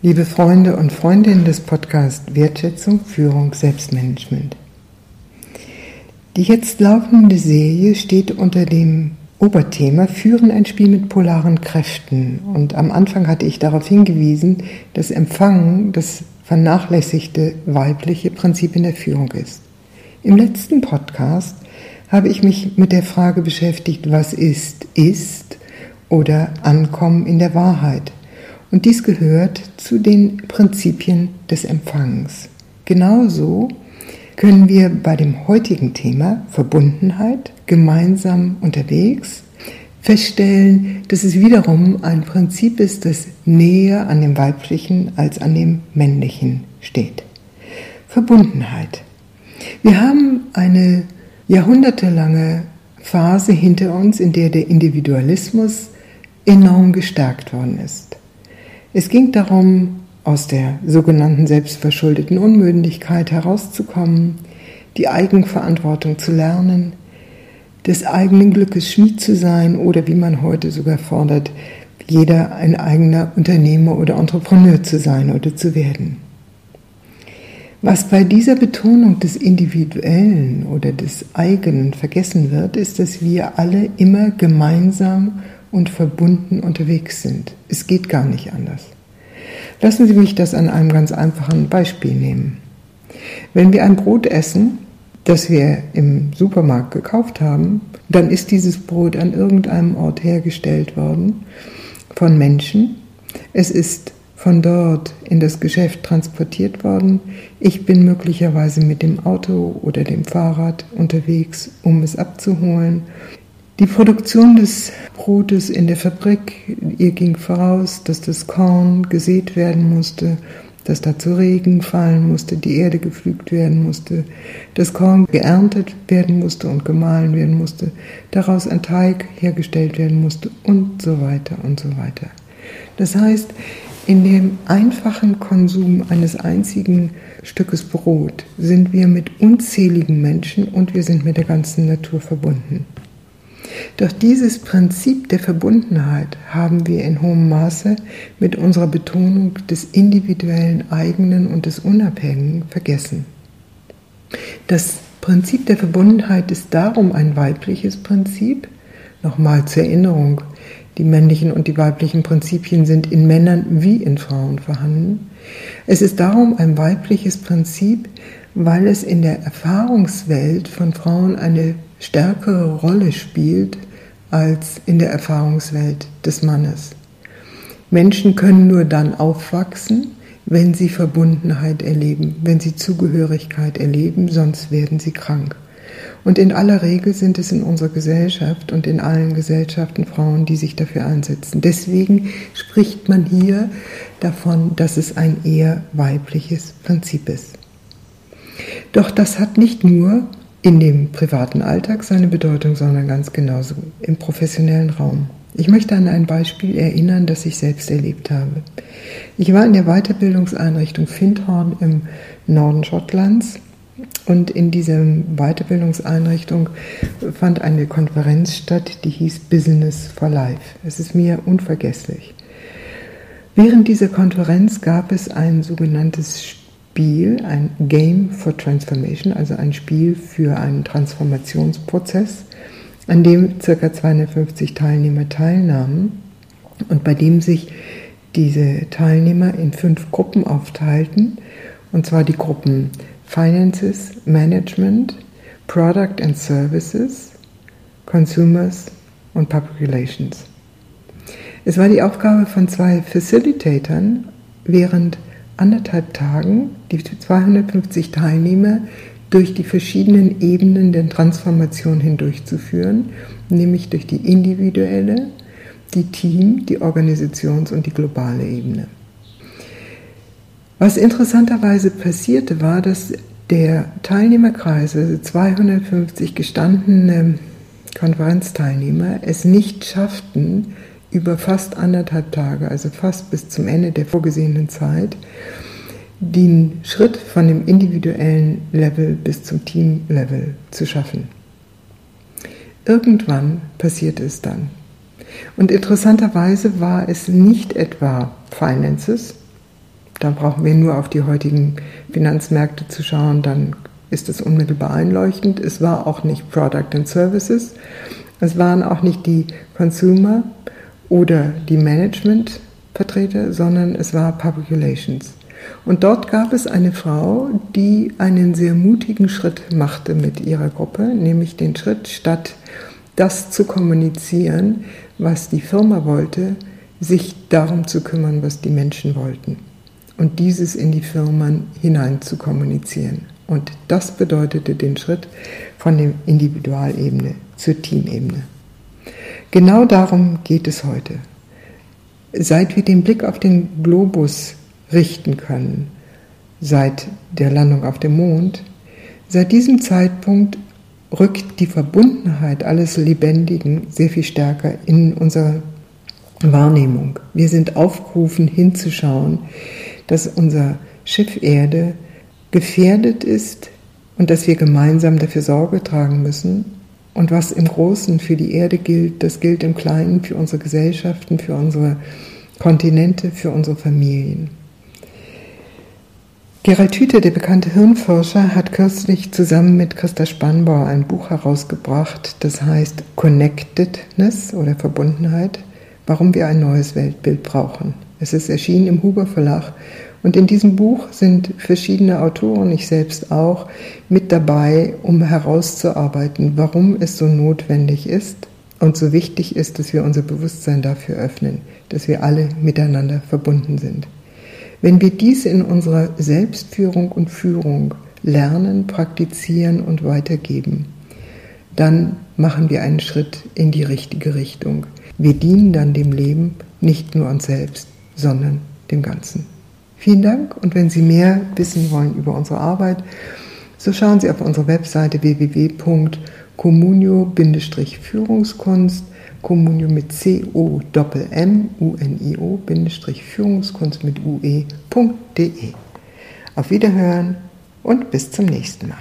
Liebe Freunde und Freundinnen des Podcasts Wertschätzung, Führung, Selbstmanagement. Die jetzt laufende Serie steht unter dem Oberthema Führen ein Spiel mit polaren Kräften. Und am Anfang hatte ich darauf hingewiesen, dass Empfangen das vernachlässigte weibliche Prinzip in der Führung ist. Im letzten Podcast habe ich mich mit der Frage beschäftigt, was ist, ist oder Ankommen in der Wahrheit. Und dies gehört zu den Prinzipien des Empfangens. Genauso können wir bei dem heutigen Thema Verbundenheit gemeinsam unterwegs feststellen, dass es wiederum ein Prinzip ist, das näher an dem weiblichen als an dem männlichen steht. Verbundenheit. Wir haben eine jahrhundertelange Phase hinter uns, in der der Individualismus enorm gestärkt worden ist. Es ging darum, aus der sogenannten selbstverschuldeten Unmündigkeit herauszukommen, die Eigenverantwortung zu lernen, des eigenen Glückes Schmied zu sein oder wie man heute sogar fordert, jeder ein eigener Unternehmer oder Entrepreneur zu sein oder zu werden. Was bei dieser Betonung des Individuellen oder des eigenen vergessen wird, ist, dass wir alle immer gemeinsam und verbunden unterwegs sind. Es geht gar nicht anders. Lassen Sie mich das an einem ganz einfachen Beispiel nehmen. Wenn wir ein Brot essen, das wir im Supermarkt gekauft haben, dann ist dieses Brot an irgendeinem Ort hergestellt worden von Menschen. Es ist von dort in das Geschäft transportiert worden. Ich bin möglicherweise mit dem Auto oder dem Fahrrad unterwegs, um es abzuholen. Die Produktion des Brotes in der Fabrik, ihr ging voraus, dass das Korn gesät werden musste, dass dazu Regen fallen musste, die Erde gepflügt werden musste, das Korn geerntet werden musste und gemahlen werden musste, daraus ein Teig hergestellt werden musste und so weiter und so weiter. Das heißt, in dem einfachen Konsum eines einzigen Stückes Brot sind wir mit unzähligen Menschen und wir sind mit der ganzen Natur verbunden. Doch dieses Prinzip der Verbundenheit haben wir in hohem Maße mit unserer Betonung des individuellen eigenen und des Unabhängigen vergessen. Das Prinzip der Verbundenheit ist darum ein weibliches Prinzip. Nochmal zur Erinnerung, die männlichen und die weiblichen Prinzipien sind in Männern wie in Frauen vorhanden. Es ist darum ein weibliches Prinzip, weil es in der Erfahrungswelt von Frauen eine stärkere Rolle spielt als in der Erfahrungswelt des Mannes. Menschen können nur dann aufwachsen, wenn sie Verbundenheit erleben, wenn sie Zugehörigkeit erleben, sonst werden sie krank. Und in aller Regel sind es in unserer Gesellschaft und in allen Gesellschaften Frauen, die sich dafür einsetzen. Deswegen spricht man hier davon, dass es ein eher weibliches Prinzip ist. Doch das hat nicht nur in dem privaten Alltag seine Bedeutung, sondern ganz genauso im professionellen Raum. Ich möchte an ein Beispiel erinnern, das ich selbst erlebt habe. Ich war in der Weiterbildungseinrichtung Findhorn im Norden Schottlands und in dieser Weiterbildungseinrichtung fand eine Konferenz statt, die hieß Business for Life. Es ist mir unvergesslich. Während dieser Konferenz gab es ein sogenanntes Spiel, ein Game for Transformation, also ein Spiel für einen Transformationsprozess, an dem ca. 250 Teilnehmer teilnahmen und bei dem sich diese Teilnehmer in fünf Gruppen aufteilten, und zwar die Gruppen Finances, Management, Product and Services, Consumers und Public Relations. Es war die Aufgabe von zwei Facilitatern, während anderthalb Tagen die 250 Teilnehmer durch die verschiedenen Ebenen der Transformation hindurchzuführen, nämlich durch die individuelle, die Team, die Organisations- und die globale Ebene. Was interessanterweise passierte, war, dass der Teilnehmerkreis, also 250 gestandene Konferenzteilnehmer, es nicht schafften, über fast anderthalb Tage, also fast bis zum Ende der vorgesehenen Zeit, den Schritt von dem individuellen Level bis zum Team-Level zu schaffen. Irgendwann passierte es dann. Und interessanterweise war es nicht etwa Finances, Da brauchen wir nur auf die heutigen Finanzmärkte zu schauen, dann ist es unmittelbar einleuchtend. Es war auch nicht Product and Services, es waren auch nicht die Consumer oder die Management-Vertreter, sondern es war Public Relations. Und dort gab es eine Frau, die einen sehr mutigen Schritt machte mit ihrer Gruppe, nämlich den Schritt, statt das zu kommunizieren, was die Firma wollte, sich darum zu kümmern, was die Menschen wollten. Und dieses in die Firmen hinein zu kommunizieren. Und das bedeutete den Schritt von der Individualebene zur Teamebene. Genau darum geht es heute. Seit wir den Blick auf den Globus richten können, seit der Landung auf dem Mond, seit diesem Zeitpunkt rückt die Verbundenheit alles Lebendigen sehr viel stärker in unsere Wahrnehmung. Wir sind aufgerufen hinzuschauen, dass unser Schiff Erde gefährdet ist und dass wir gemeinsam dafür Sorge tragen müssen. Und was im Großen für die Erde gilt, das gilt im Kleinen für unsere Gesellschaften, für unsere Kontinente, für unsere Familien. Gerald Hüther, der bekannte Hirnforscher, hat kürzlich zusammen mit Christa Spannbauer ein Buch herausgebracht, das heißt Connectedness oder Verbundenheit, warum wir ein neues Weltbild brauchen. Es ist erschienen im Huber Verlag und in diesem Buch sind verschiedene Autoren, ich selbst auch, mit dabei, um herauszuarbeiten, warum es so notwendig ist und so wichtig ist, dass wir unser Bewusstsein dafür öffnen, dass wir alle miteinander verbunden sind. Wenn wir dies in unserer Selbstführung und Führung lernen, praktizieren und weitergeben, dann machen wir einen Schritt in die richtige Richtung. Wir dienen dann dem Leben, nicht nur uns selbst, sondern dem Ganzen. Vielen Dank und wenn Sie mehr wissen wollen über unsere Arbeit, so schauen Sie auf unsere Webseite www.communio-führungskunst, Communio mit C-O-M-M-U-N-I-O-Führungskunst mit ue.de. Auf Wiederhören und bis zum nächsten Mal.